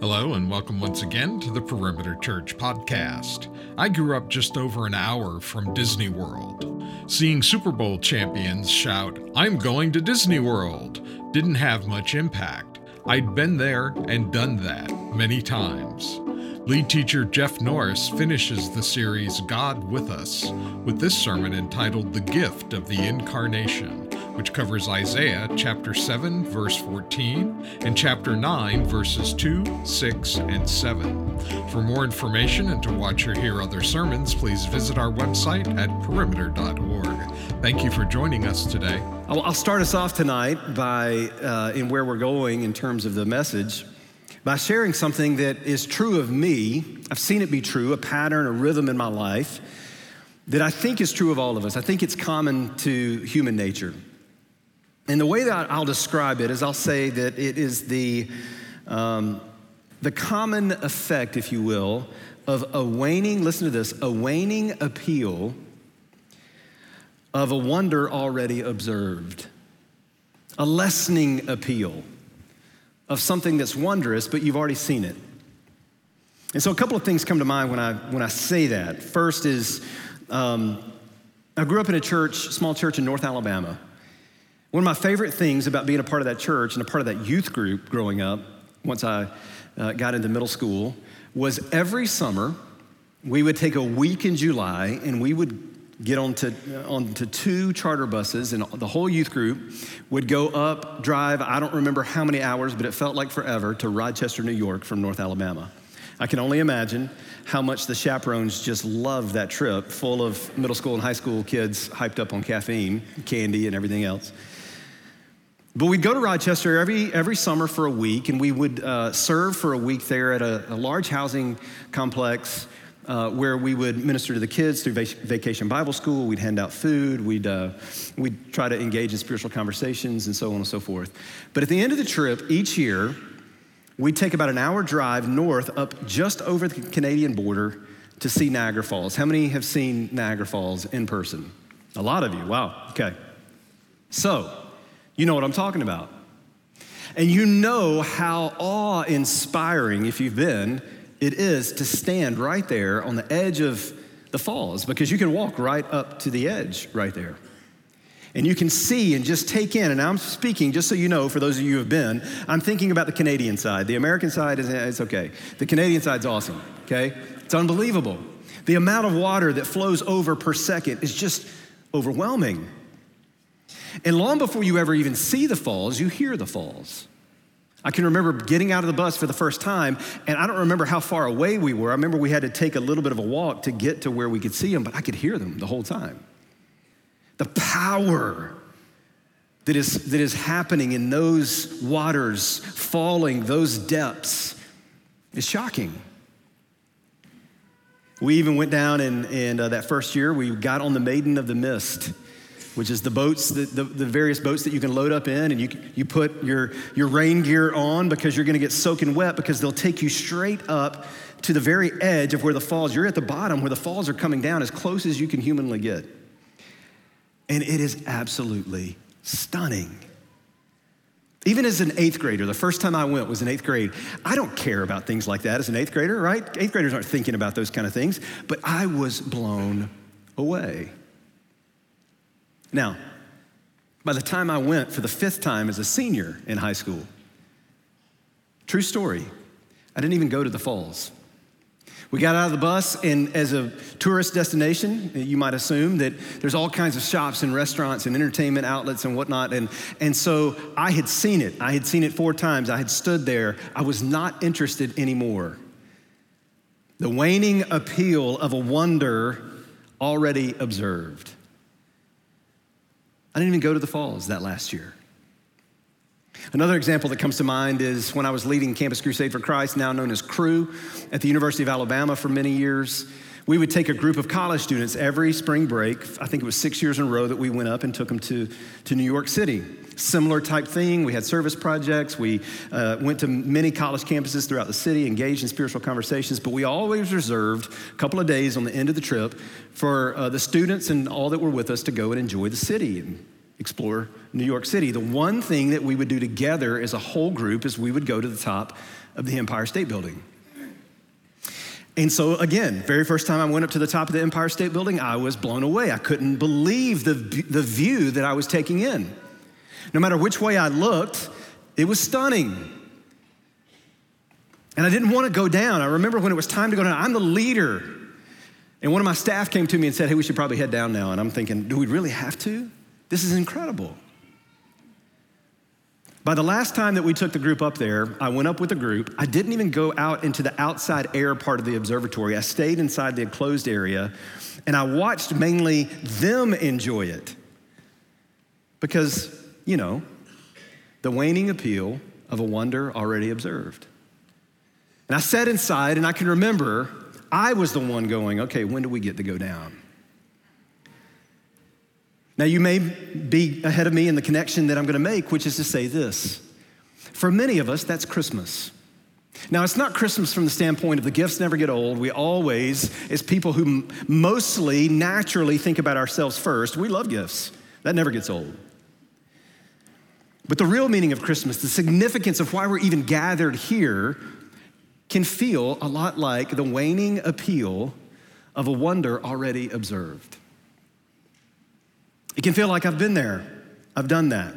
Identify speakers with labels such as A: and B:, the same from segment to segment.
A: Hello, and welcome once again to the Perimeter Church podcast. I grew up just over an hour from Disney World. Seeing Super Bowl champions shout, I'm going to Disney World, didn't have much impact. I'd been there and done that many times. Lead teacher Jeff Norris finishes the series God with Us with this sermon entitled The Gift of the Incarnation which covers Isaiah chapter 7, verse 14, and chapter 9, verses 2, 6, and 7. For more information and to watch or hear other sermons, please visit our website at perimeter.org. Thank you for joining us today.
B: I'll start us off tonight by, uh, in where we're going in terms of the message, by sharing something that is true of me. I've seen it be true, a pattern, a rhythm in my life that I think is true of all of us. I think it's common to human nature. And the way that I'll describe it is I'll say that it is the, um, the common effect, if you will, of a waning, listen to this, a waning appeal of a wonder already observed, a lessening appeal of something that's wondrous, but you've already seen it. And so a couple of things come to mind when I, when I say that. First is um, I grew up in a church, small church in North Alabama. One of my favorite things about being a part of that church and a part of that youth group growing up, once I uh, got into middle school, was every summer we would take a week in July and we would get onto, onto two charter buses, and the whole youth group would go up, drive, I don't remember how many hours, but it felt like forever, to Rochester, New York from North Alabama. I can only imagine how much the chaperones just loved that trip, full of middle school and high school kids hyped up on caffeine, candy, and everything else. But we'd go to Rochester every, every summer for a week, and we would uh, serve for a week there at a, a large housing complex uh, where we would minister to the kids through vac- vacation Bible school. We'd hand out food. We'd, uh, we'd try to engage in spiritual conversations and so on and so forth. But at the end of the trip, each year, we'd take about an hour drive north up just over the Canadian border to see Niagara Falls. How many have seen Niagara Falls in person? A lot of you. Wow. Okay. So, you know what I'm talking about. And you know how awe inspiring, if you've been, it is to stand right there on the edge of the falls because you can walk right up to the edge right there. And you can see and just take in, and I'm speaking, just so you know, for those of you who have been, I'm thinking about the Canadian side. The American side is it's okay. The Canadian side's awesome, okay? It's unbelievable. The amount of water that flows over per second is just overwhelming. And long before you ever even see the falls, you hear the falls. I can remember getting out of the bus for the first time, and I don't remember how far away we were. I remember we had to take a little bit of a walk to get to where we could see them, but I could hear them the whole time. The power that is, that is happening in those waters falling, those depths, is shocking. We even went down, and, and uh, that first year, we got on the Maiden of the Mist which is the boats, the, the, the, various boats that you can load up in, and you, you put your, your rain gear on because you're gonna get soaking wet because they'll take you straight up to the very edge of where the falls, you're at the bottom where the falls are coming down as close as you can humanly get. And it is absolutely stunning. Even as an eighth grader, the first time I went was in eighth grade. I don't care about things like that as an eighth grader, right? Eighth graders aren't thinking about those kind of things, but I was blown away. Now, by the time I went for the fifth time as a senior in high school, true story, I didn't even go to the falls. We got out of the bus, and as a tourist destination, you might assume that there's all kinds of shops and restaurants and entertainment outlets and whatnot. And, and so I had seen it. I had seen it four times. I had stood there. I was not interested anymore. The waning appeal of a wonder already observed. I didn't even go to the falls that last year. Another example that comes to mind is when I was leading Campus Crusade for Christ, now known as Cru, at the University of Alabama for many years. We would take a group of college students every spring break. I think it was six years in a row that we went up and took them to, to New York City. Similar type thing. We had service projects. We uh, went to many college campuses throughout the city, engaged in spiritual conversations, but we always reserved a couple of days on the end of the trip for uh, the students and all that were with us to go and enjoy the city and explore New York City. The one thing that we would do together as a whole group is we would go to the top of the Empire State Building. And so, again, very first time I went up to the top of the Empire State Building, I was blown away. I couldn't believe the, the view that I was taking in. No matter which way I looked, it was stunning. And I didn't want to go down. I remember when it was time to go down, I'm the leader. And one of my staff came to me and said, Hey, we should probably head down now. And I'm thinking, Do we really have to? This is incredible. By the last time that we took the group up there, I went up with the group. I didn't even go out into the outside air part of the observatory. I stayed inside the enclosed area and I watched mainly them enjoy it. Because, you know, the waning appeal of a wonder already observed. And I sat inside and I can remember I was the one going, okay, when do we get to go down? Now, you may be ahead of me in the connection that I'm going to make, which is to say this. For many of us, that's Christmas. Now, it's not Christmas from the standpoint of the gifts never get old. We always, as people who mostly naturally think about ourselves first, we love gifts. That never gets old. But the real meaning of Christmas, the significance of why we're even gathered here, can feel a lot like the waning appeal of a wonder already observed. It can feel like I've been there, I've done that.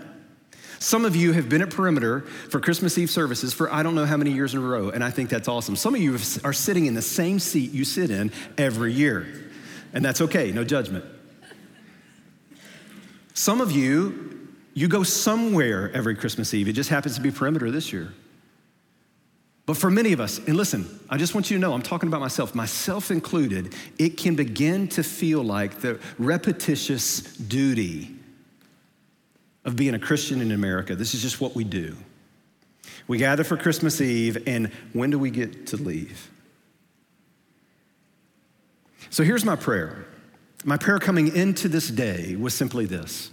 B: Some of you have been at Perimeter for Christmas Eve services for I don't know how many years in a row, and I think that's awesome. Some of you are sitting in the same seat you sit in every year, and that's okay, no judgment. Some of you, you go somewhere every Christmas Eve. It just happens to be Perimeter this year. But for many of us, and listen, I just want you to know, I'm talking about myself, myself included, it can begin to feel like the repetitious duty of being a Christian in America. This is just what we do. We gather for Christmas Eve, and when do we get to leave? So here's my prayer. My prayer coming into this day was simply this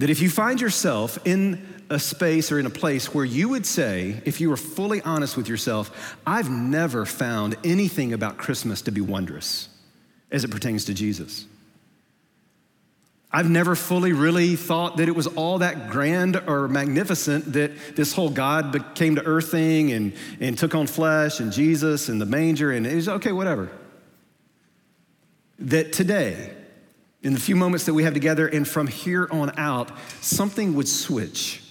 B: that if you find yourself in a space or in a place where you would say, if you were fully honest with yourself, I've never found anything about Christmas to be wondrous as it pertains to Jesus. I've never fully really thought that it was all that grand or magnificent that this whole God came to earth thing and, and took on flesh and Jesus and the manger and it was okay, whatever. That today, in the few moments that we have together and from here on out, something would switch.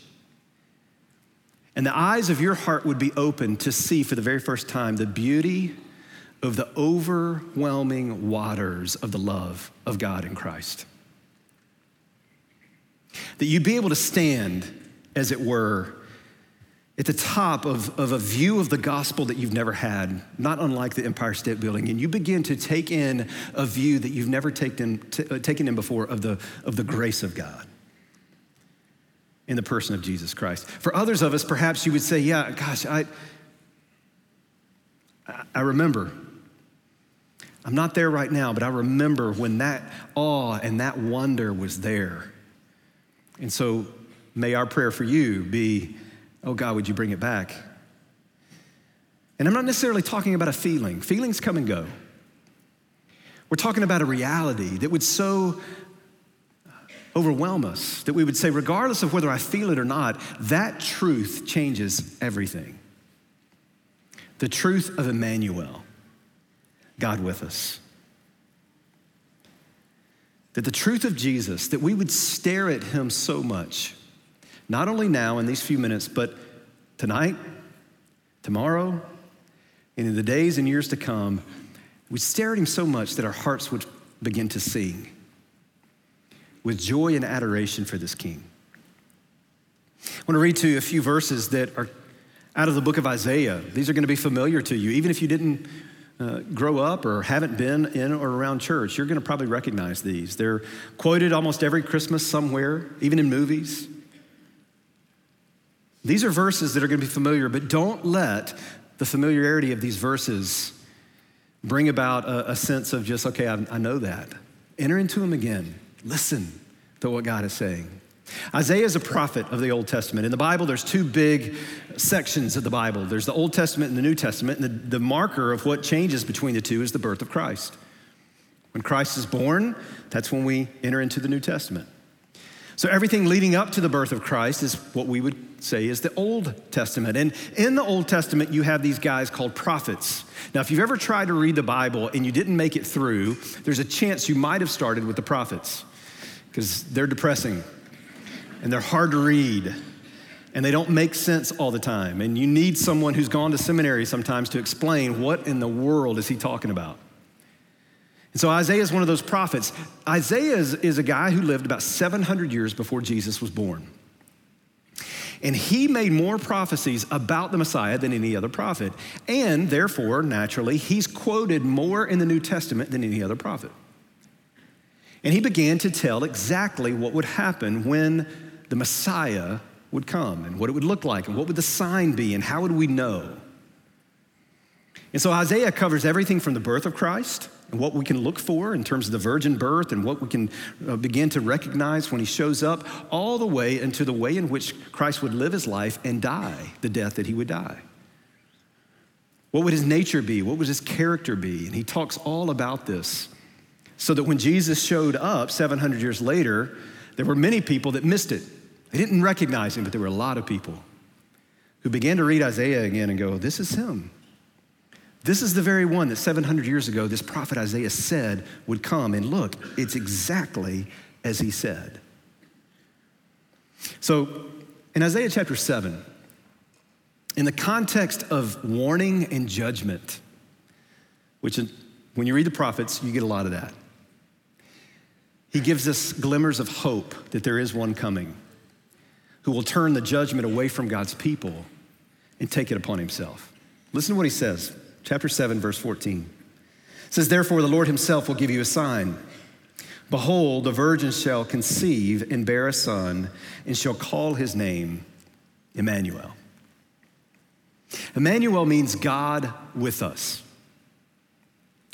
B: And the eyes of your heart would be open to see for the very first time the beauty of the overwhelming waters of the love of God in Christ. That you'd be able to stand, as it were, at the top of, of a view of the gospel that you've never had, not unlike the Empire State Building, and you begin to take in a view that you've never taken, t- uh, taken in before of the, of the grace of God in the person of Jesus Christ. For others of us, perhaps you would say, Yeah, gosh, I, I remember. I'm not there right now, but I remember when that awe and that wonder was there. And so may our prayer for you be, oh God, would you bring it back? And I'm not necessarily talking about a feeling, feelings come and go. We're talking about a reality that would so overwhelm us, that we would say, regardless of whether I feel it or not, that truth changes everything. The truth of Emmanuel, God with us. That the truth of Jesus, that we would stare at him so much, not only now in these few minutes, but tonight, tomorrow, and in the days and years to come, we stare at him so much that our hearts would begin to sing with joy and adoration for this king. I want to read to you a few verses that are out of the book of Isaiah. These are going to be familiar to you. Even if you didn't uh, grow up or haven't been in or around church, you're going to probably recognize these. They're quoted almost every Christmas somewhere, even in movies. These are verses that are going to be familiar, but don't let the familiarity of these verses bring about a, a sense of just, okay, I, I know that. Enter into them again. Listen to what God is saying. Isaiah is a prophet of the Old Testament. In the Bible, there's two big sections of the Bible there's the Old Testament and the New Testament. And the, the marker of what changes between the two is the birth of Christ. When Christ is born, that's when we enter into the New Testament. So everything leading up to the birth of Christ is what we would say is the Old Testament. And in the Old Testament, you have these guys called prophets. Now, if you've ever tried to read the Bible and you didn't make it through, there's a chance you might have started with the prophets because they're depressing and they're hard to read and they don't make sense all the time. And you need someone who's gone to seminary sometimes to explain what in the world is he talking about. And so Isaiah is one of those prophets. Isaiah is, is a guy who lived about 700 years before Jesus was born. And he made more prophecies about the Messiah than any other prophet. And therefore, naturally, he's quoted more in the New Testament than any other prophet. And he began to tell exactly what would happen when the Messiah would come and what it would look like and what would the sign be and how would we know. And so Isaiah covers everything from the birth of Christ and what we can look for in terms of the virgin birth and what we can uh, begin to recognize when he shows up, all the way into the way in which Christ would live his life and die, the death that he would die. What would his nature be? What would his character be? And he talks all about this. So that when Jesus showed up 700 years later, there were many people that missed it. They didn't recognize him, but there were a lot of people who began to read Isaiah again and go, This is him. This is the very one that 700 years ago this prophet Isaiah said would come. And look, it's exactly as he said. So, in Isaiah chapter 7, in the context of warning and judgment, which when you read the prophets, you get a lot of that. He gives us glimmers of hope that there is one coming who will turn the judgment away from God's people and take it upon himself. Listen to what he says chapter 7, verse 14. It says, Therefore, the Lord himself will give you a sign. Behold, the virgin shall conceive and bear a son, and shall call his name Emmanuel. Emmanuel means God with us.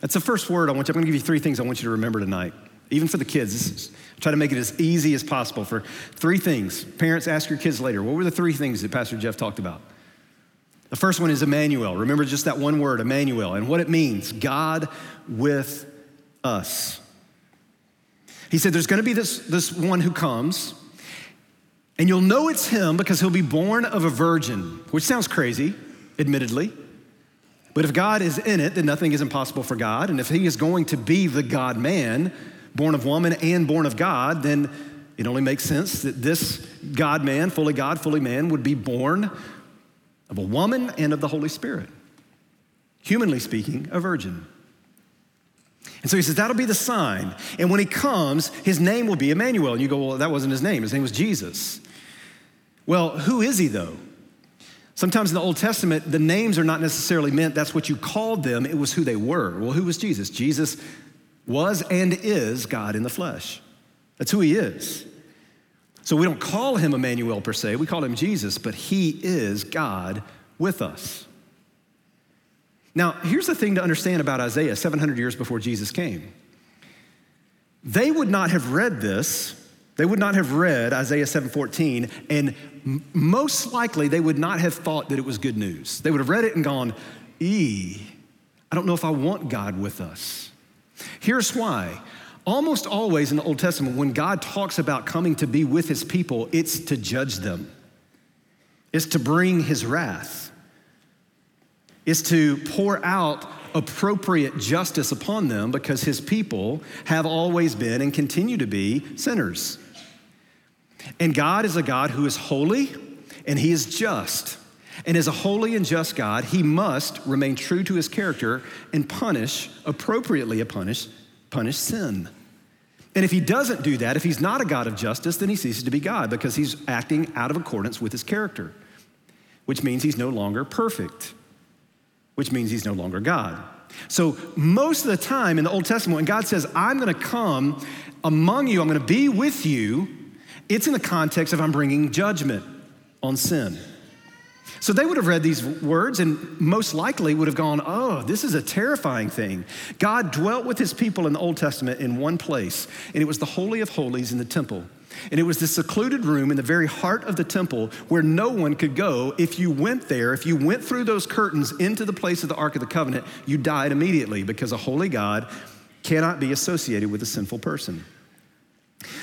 B: That's the first word I want you. I'm going to give you three things I want you to remember tonight, even for the kids. try to make it as easy as possible for three things. Parents, ask your kids later. What were the three things that Pastor Jeff talked about? The first one is Emmanuel. Remember just that one word, Emmanuel, and what it means God with us. He said, There's going to be this, this one who comes, and you'll know it's him because he'll be born of a virgin, which sounds crazy, admittedly. But if God is in it, then nothing is impossible for God. And if he is going to be the God man, born of woman and born of God, then it only makes sense that this God man, fully God, fully man, would be born of a woman and of the Holy Spirit. Humanly speaking, a virgin. And so he says, that'll be the sign. And when he comes, his name will be Emmanuel. And you go, well, that wasn't his name. His name was Jesus. Well, who is he though? Sometimes in the Old Testament, the names are not necessarily meant that's what you called them, it was who they were. Well, who was Jesus? Jesus was and is God in the flesh. That's who he is. So we don't call him Emmanuel per se, we call him Jesus, but he is God with us. Now, here's the thing to understand about Isaiah 700 years before Jesus came. They would not have read this, they would not have read Isaiah 7:14 and most likely they would not have thought that it was good news. They would have read it and gone, "Ee, I don't know if I want God with us." Here's why. Almost always in the Old Testament, when God talks about coming to be with his people, it's to judge them, it's to bring his wrath, it's to pour out appropriate justice upon them because his people have always been and continue to be sinners. And God is a God who is holy and he is just. And as a holy and just God, he must remain true to his character and punish, appropriately punish, punish sin. And if he doesn't do that, if he's not a God of justice, then he ceases to be God because he's acting out of accordance with his character, which means he's no longer perfect, which means he's no longer God. So, most of the time in the Old Testament, when God says, I'm going to come among you, I'm going to be with you, it's in the context of I'm bringing judgment on sin. So they would have read these words and most likely would have gone, Oh, this is a terrifying thing. God dwelt with his people in the Old Testament in one place, and it was the Holy of Holies in the temple. And it was the secluded room in the very heart of the temple where no one could go. If you went there, if you went through those curtains into the place of the Ark of the Covenant, you died immediately because a holy God cannot be associated with a sinful person.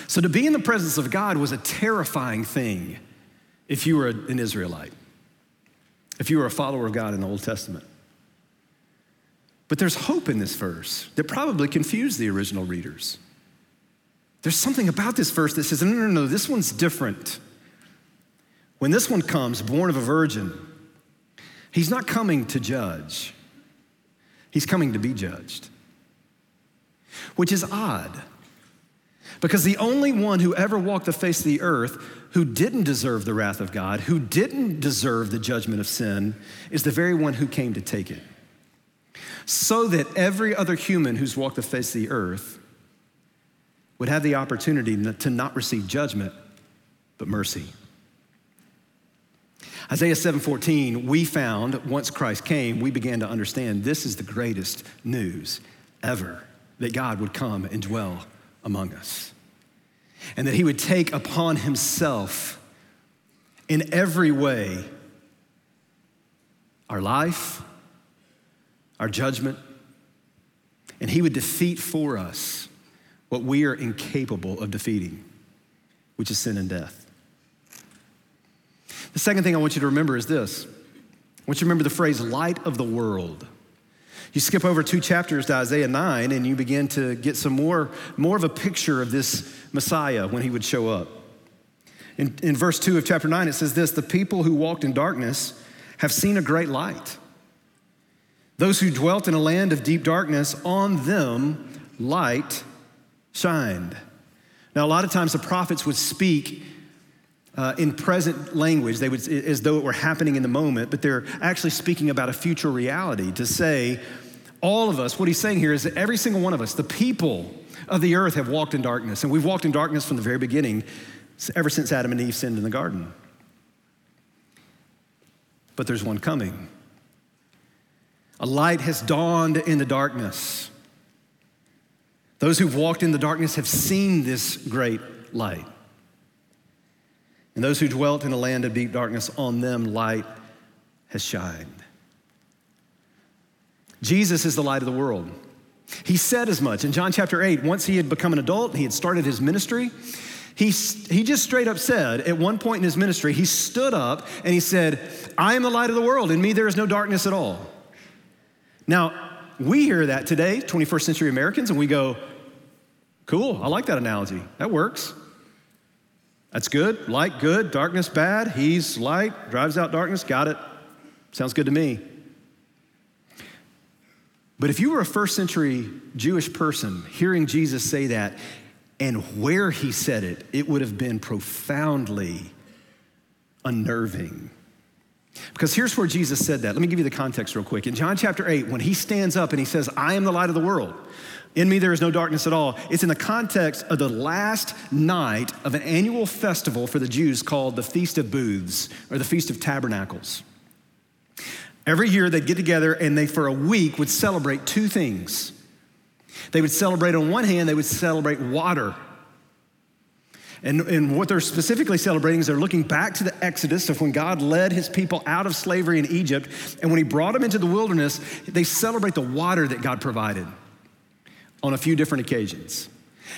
B: So to be in the presence of God was a terrifying thing. if you were an Israelite, if you were a follower of God in the Old Testament. But there's hope in this verse that probably confused the original readers. There's something about this verse that says, no, no, no, this one's different. When this one comes, born of a virgin, he's not coming to judge, he's coming to be judged. Which is odd, because the only one who ever walked the face of the earth who didn't deserve the wrath of God, who didn't deserve the judgment of sin, is the very one who came to take it. So that every other human who's walked the face of the earth would have the opportunity to not receive judgment, but mercy. Isaiah 7:14, we found once Christ came, we began to understand this is the greatest news ever that God would come and dwell among us. And that he would take upon himself in every way our life, our judgment, and he would defeat for us what we are incapable of defeating, which is sin and death. The second thing I want you to remember is this I want you to remember the phrase light of the world. You skip over two chapters to Isaiah 9 and you begin to get some more, more of a picture of this Messiah when he would show up. In, in verse 2 of chapter 9, it says this The people who walked in darkness have seen a great light. Those who dwelt in a land of deep darkness, on them light shined. Now, a lot of times the prophets would speak uh, in present language, they would, as though it were happening in the moment, but they're actually speaking about a future reality to say, all of us, what he's saying here is that every single one of us, the people of the earth, have walked in darkness. And we've walked in darkness from the very beginning, ever since Adam and Eve sinned in the garden. But there's one coming. A light has dawned in the darkness. Those who've walked in the darkness have seen this great light. And those who dwelt in a land of deep darkness, on them light has shined. Jesus is the light of the world. He said as much in John chapter 8. Once he had become an adult, he had started his ministry. He, he just straight up said at one point in his ministry, he stood up and he said, I am the light of the world. In me there is no darkness at all. Now, we hear that today, 21st century Americans, and we go, Cool, I like that analogy. That works. That's good. Light, good. Darkness, bad. He's light, drives out darkness. Got it. Sounds good to me. But if you were a first century Jewish person hearing Jesus say that, and where he said it, it would have been profoundly unnerving. Because here's where Jesus said that. Let me give you the context real quick. In John chapter 8, when he stands up and he says, I am the light of the world, in me there is no darkness at all. It's in the context of the last night of an annual festival for the Jews called the Feast of Booths or the Feast of Tabernacles. Every year they'd get together and they, for a week, would celebrate two things. They would celebrate, on one hand, they would celebrate water. And, and what they're specifically celebrating is they're looking back to the Exodus of when God led his people out of slavery in Egypt. And when he brought them into the wilderness, they celebrate the water that God provided on a few different occasions.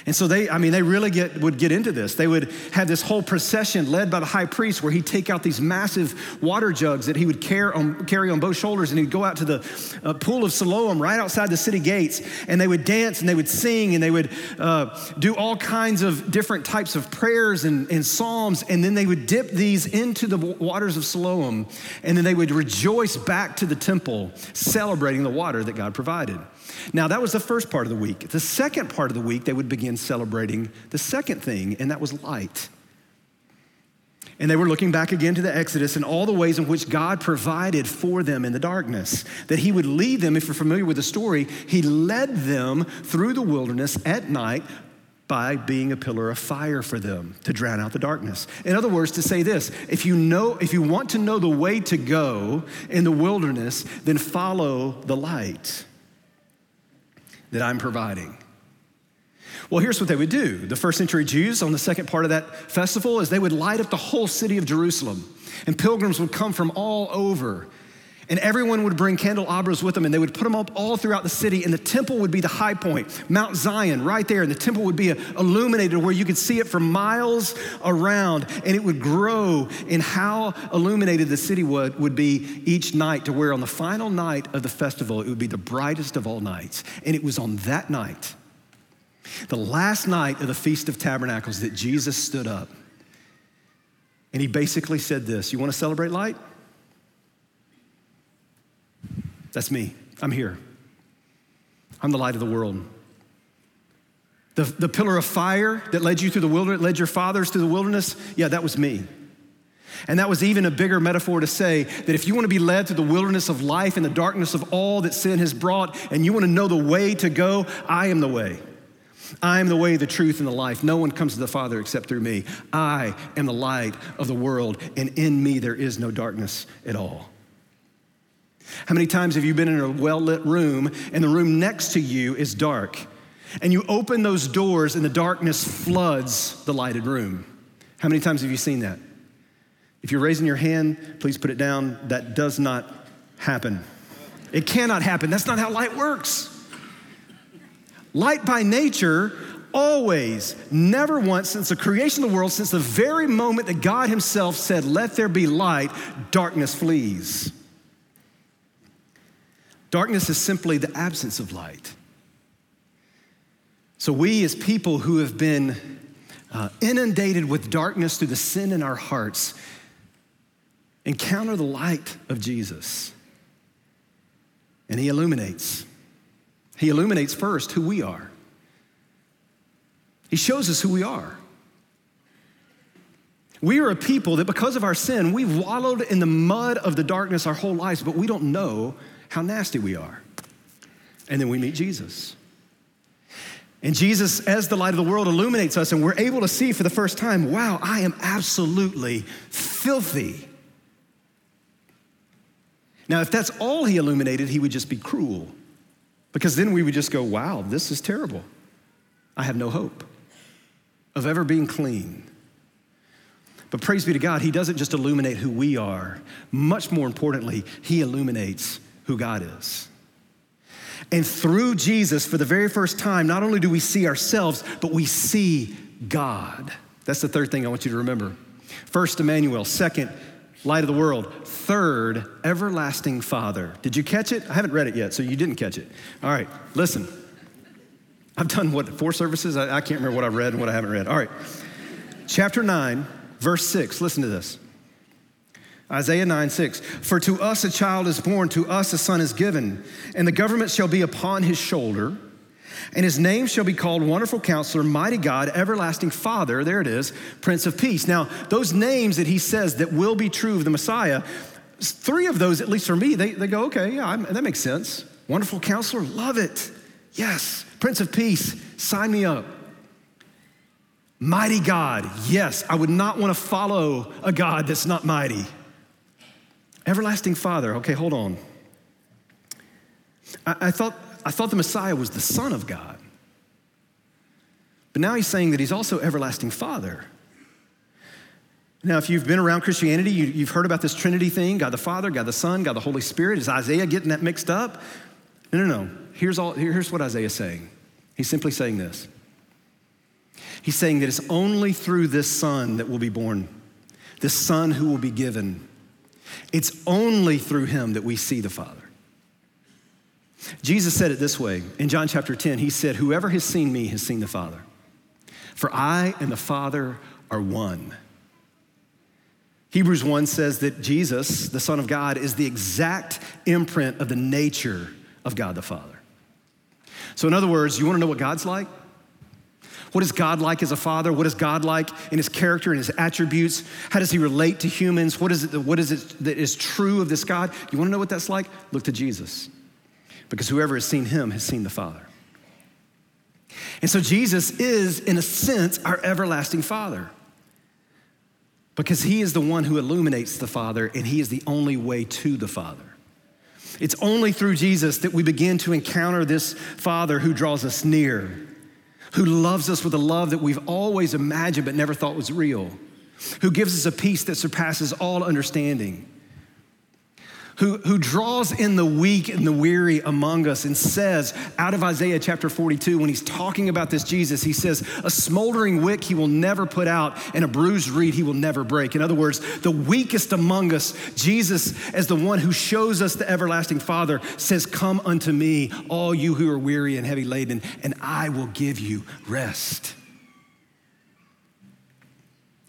B: And so they, I mean, they really get, would get into this. They would have this whole procession led by the high priest where he'd take out these massive water jugs that he would carry on, carry on both shoulders and he'd go out to the uh, pool of Siloam right outside the city gates and they would dance and they would sing and they would uh, do all kinds of different types of prayers and, and psalms and then they would dip these into the waters of Siloam and then they would rejoice back to the temple celebrating the water that God provided. Now, that was the first part of the week. The second part of the week, they would begin celebrating the second thing, and that was light. And they were looking back again to the Exodus and all the ways in which God provided for them in the darkness. That He would lead them, if you're familiar with the story, He led them through the wilderness at night by being a pillar of fire for them to drown out the darkness. In other words, to say this if you know, if you want to know the way to go in the wilderness, then follow the light that I'm providing. Well, here's what they would do. The first century Jews on the second part of that festival is they would light up the whole city of Jerusalem, and pilgrims would come from all over. And everyone would bring candelabras with them, and they would put them up all throughout the city. And the temple would be the high point, Mount Zion, right there. And the temple would be uh, illuminated where you could see it for miles around. And it would grow in how illuminated the city would, would be each night, to where on the final night of the festival, it would be the brightest of all nights. And it was on that night, the last night of the Feast of Tabernacles, that Jesus stood up. And he basically said this You want to celebrate light? That's me. I'm here. I'm the light of the world. The, the pillar of fire that led you through the wilderness, led your fathers through the wilderness, yeah, that was me. And that was even a bigger metaphor to say that if you want to be led through the wilderness of life and the darkness of all that sin has brought, and you want to know the way to go, I am the way. I am the way, the truth, and the life. No one comes to the Father except through me. I am the light of the world, and in me there is no darkness at all. How many times have you been in a well lit room and the room next to you is dark? And you open those doors and the darkness floods the lighted room. How many times have you seen that? If you're raising your hand, please put it down. That does not happen. It cannot happen. That's not how light works. Light by nature always, never once since the creation of the world, since the very moment that God Himself said, Let there be light, darkness flees. Darkness is simply the absence of light. So, we as people who have been uh, inundated with darkness through the sin in our hearts encounter the light of Jesus. And He illuminates. He illuminates first who we are, He shows us who we are. We are a people that, because of our sin, we've wallowed in the mud of the darkness our whole lives, but we don't know how nasty we are. And then we meet Jesus. And Jesus, as the light of the world, illuminates us, and we're able to see for the first time wow, I am absolutely filthy. Now, if that's all he illuminated, he would just be cruel. Because then we would just go, wow, this is terrible. I have no hope of ever being clean. But praise be to God, he doesn't just illuminate who we are. Much more importantly, he illuminates who God is. And through Jesus, for the very first time, not only do we see ourselves, but we see God. That's the third thing I want you to remember. First, Emmanuel. Second, light of the world. Third, everlasting Father. Did you catch it? I haven't read it yet, so you didn't catch it. All right, listen. I've done what, four services? I, I can't remember what I've read and what I haven't read. All right. Chapter 9, verse 6. Listen to this. Isaiah 9, 6. For to us a child is born, to us a son is given, and the government shall be upon his shoulder, and his name shall be called Wonderful Counselor, Mighty God, Everlasting Father. There it is, Prince of Peace. Now, those names that he says that will be true of the Messiah, three of those, at least for me, they, they go, okay, yeah, I'm, that makes sense. Wonderful Counselor, love it. Yes. Prince of Peace, sign me up. Mighty God, yes, I would not want to follow a God that's not mighty. Everlasting Father. Okay, hold on. I, I, thought, I thought the Messiah was the Son of God. But now he's saying that he's also everlasting Father. Now, if you've been around Christianity, you, have heard about this Trinity thing God the Father, God the Son, God the Holy Spirit. Is Isaiah getting that mixed up? No, no, no. Here's, all, here's what Isaiah is saying. He's simply saying this. He's saying that it's only through this Son that will be born, this Son who will be given it's only through him that we see the Father. Jesus said it this way in John chapter 10. He said, Whoever has seen me has seen the Father. For I and the Father are one. Hebrews 1 says that Jesus, the Son of God, is the exact imprint of the nature of God the Father. So, in other words, you want to know what God's like? What is God like as a father? What is God like in his character and his attributes? How does he relate to humans? What is it, what is it that is true of this God? You want to know what that's like? Look to Jesus. Because whoever has seen him has seen the Father. And so Jesus is, in a sense, our everlasting Father. Because he is the one who illuminates the Father, and he is the only way to the Father. It's only through Jesus that we begin to encounter this Father who draws us near who loves us with a love that we've always imagined but never thought was real, who gives us a peace that surpasses all understanding, who, who draws in the weak and the weary among us and says, out of Isaiah chapter 42, when he's talking about this Jesus, he says, A smoldering wick he will never put out, and a bruised reed he will never break. In other words, the weakest among us, Jesus, as the one who shows us the everlasting Father, says, Come unto me, all you who are weary and heavy laden, and I will give you rest.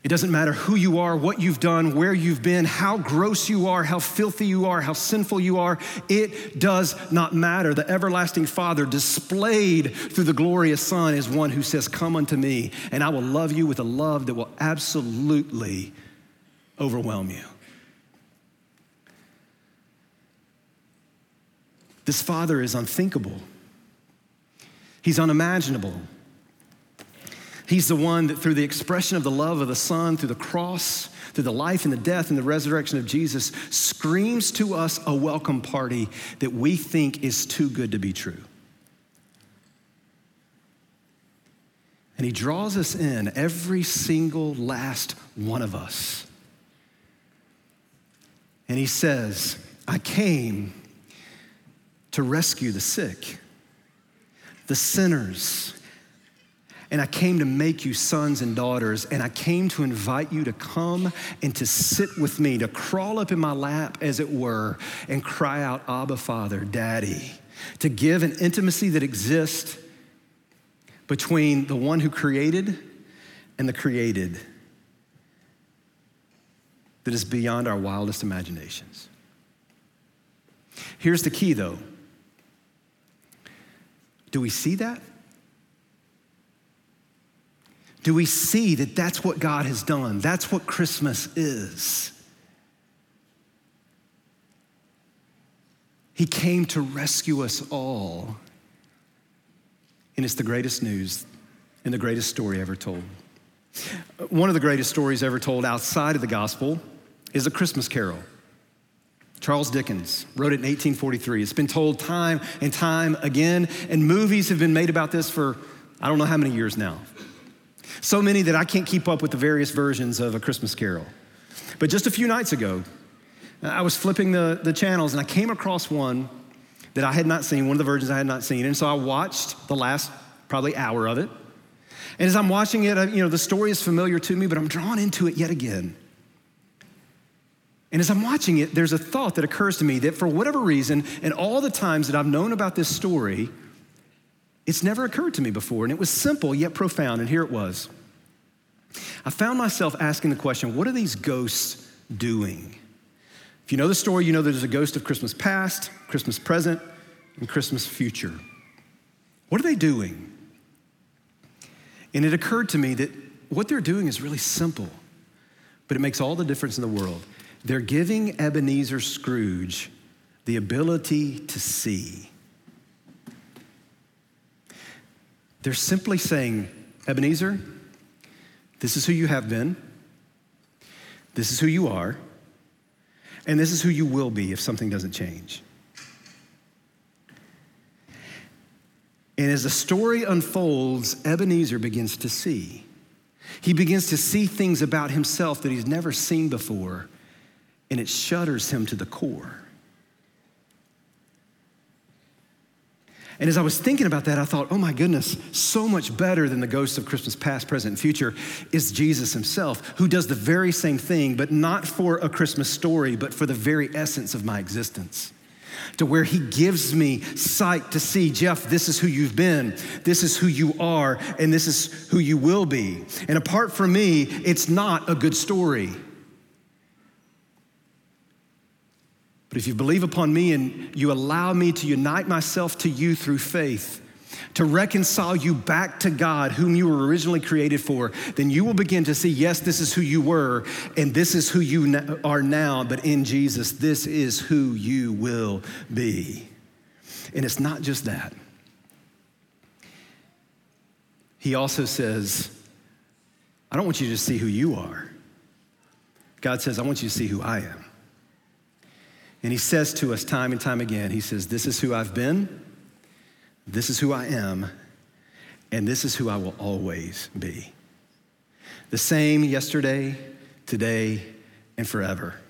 B: It doesn't matter who you are, what you've done, where you've been, how gross you are, how filthy you are, how sinful you are. It does not matter. The everlasting Father, displayed through the glorious Son, is one who says, Come unto me, and I will love you with a love that will absolutely overwhelm you. This Father is unthinkable, He's unimaginable. He's the one that, through the expression of the love of the Son, through the cross, through the life and the death and the resurrection of Jesus, screams to us a welcome party that we think is too good to be true. And He draws us in, every single last one of us. And He says, I came to rescue the sick, the sinners and I came to make you sons and daughters, and I came to invite you to come and to sit with me, to crawl up in my lap, as it were, and cry out, Abba, Father, Daddy, to give an intimacy that exists between the one who created and the created that is beyond our wildest imaginations. Here's the key, though. Do we see that? Do we see that that's what God has done? That's what Christmas is. He came to rescue us all. And it's the greatest news and the greatest story ever told. One of the greatest stories ever told outside of the gospel is A Christmas Carol. Charles Dickens wrote it in 1843. It's been told time and time again, and movies have been made about this for I don't know how many years now. So many that I can't keep up with the various versions of A Christmas Carol. But just a few nights ago, I was flipping the, the channels and I came across one that I had not seen, one of the versions I had not seen. And so I watched the last probably hour of it. And as I'm watching it, uh, you know, the story is familiar to me, but I'm drawn into it yet again. And as I'm watching it, there's a thought that occurs to me that for whatever reason, and all the times that I've known about this story, it's never occurred to me before, and it was simple yet profound, and here it was. I found myself asking the question what are these ghosts doing? If you know the story, you know there's a ghost of Christmas past, Christmas present, and Christmas future. What are they doing? And it occurred to me that what they're doing is really simple, but it makes all the difference in the world. They're giving Ebenezer Scrooge the ability to see. They're simply saying, Ebenezer, this is who you have been, this is who you are, and this is who you will be if something doesn't change. And as the story unfolds, Ebenezer begins to see. He begins to see things about himself that he's never seen before, and it shudders him to the core. And as I was thinking about that, I thought, oh my goodness, so much better than the ghosts of Christmas past, present, and future is Jesus himself, who does the very same thing, but not for a Christmas story, but for the very essence of my existence. To where he gives me sight to see, Jeff, this is who you've been, this is who you are, and this is who you will be. And apart from me, it's not a good story. But if you believe upon me and you allow me to unite myself to you through faith, to reconcile you back to God, whom you were originally created for, then you will begin to see, yes, this is who you were, and this is who you are now, but in Jesus, this is who you will be. And it's not just that. He also says, I don't want you to see who you are. God says, I want you to see who I am. And he says to us time and time again, he says, This is who I've been, this is who I am, and this is who I will always be. The same yesterday, today, and forever.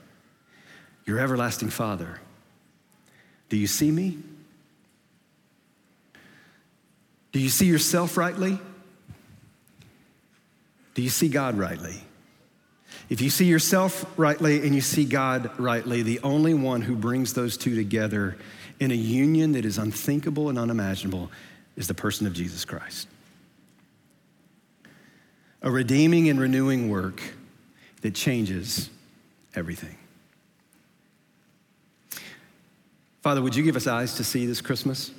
B: Your everlasting Father, Do you see me? Do you see yourself rightly? Do you see God rightly? If you see yourself rightly and you see God rightly, the only one who brings those two together in a union that is unthinkable and unimaginable is the person of Jesus Christ. A redeeming and renewing work that changes everything. Father, would you give us eyes to see this Christmas?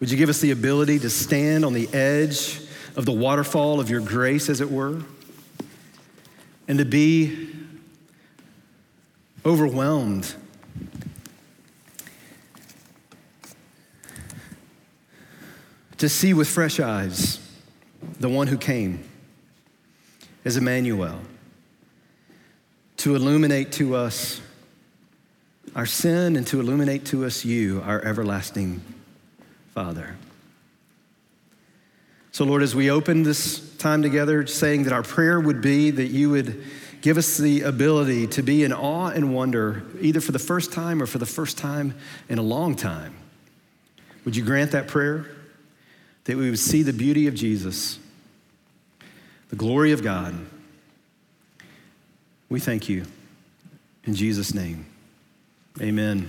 B: Would you give us the ability to stand on the edge of the waterfall of your grace, as it were, and to be overwhelmed to see with fresh eyes the one who came as Emmanuel to illuminate to us our sin and to illuminate to us you, our everlasting Father. So, Lord, as we open this time together, saying that our prayer would be that you would give us the ability to be in awe and wonder, either for the first time or for the first time in a long time. Would you grant that prayer? that we would see the beauty of Jesus, the glory of God. We thank you. In Jesus' name, amen.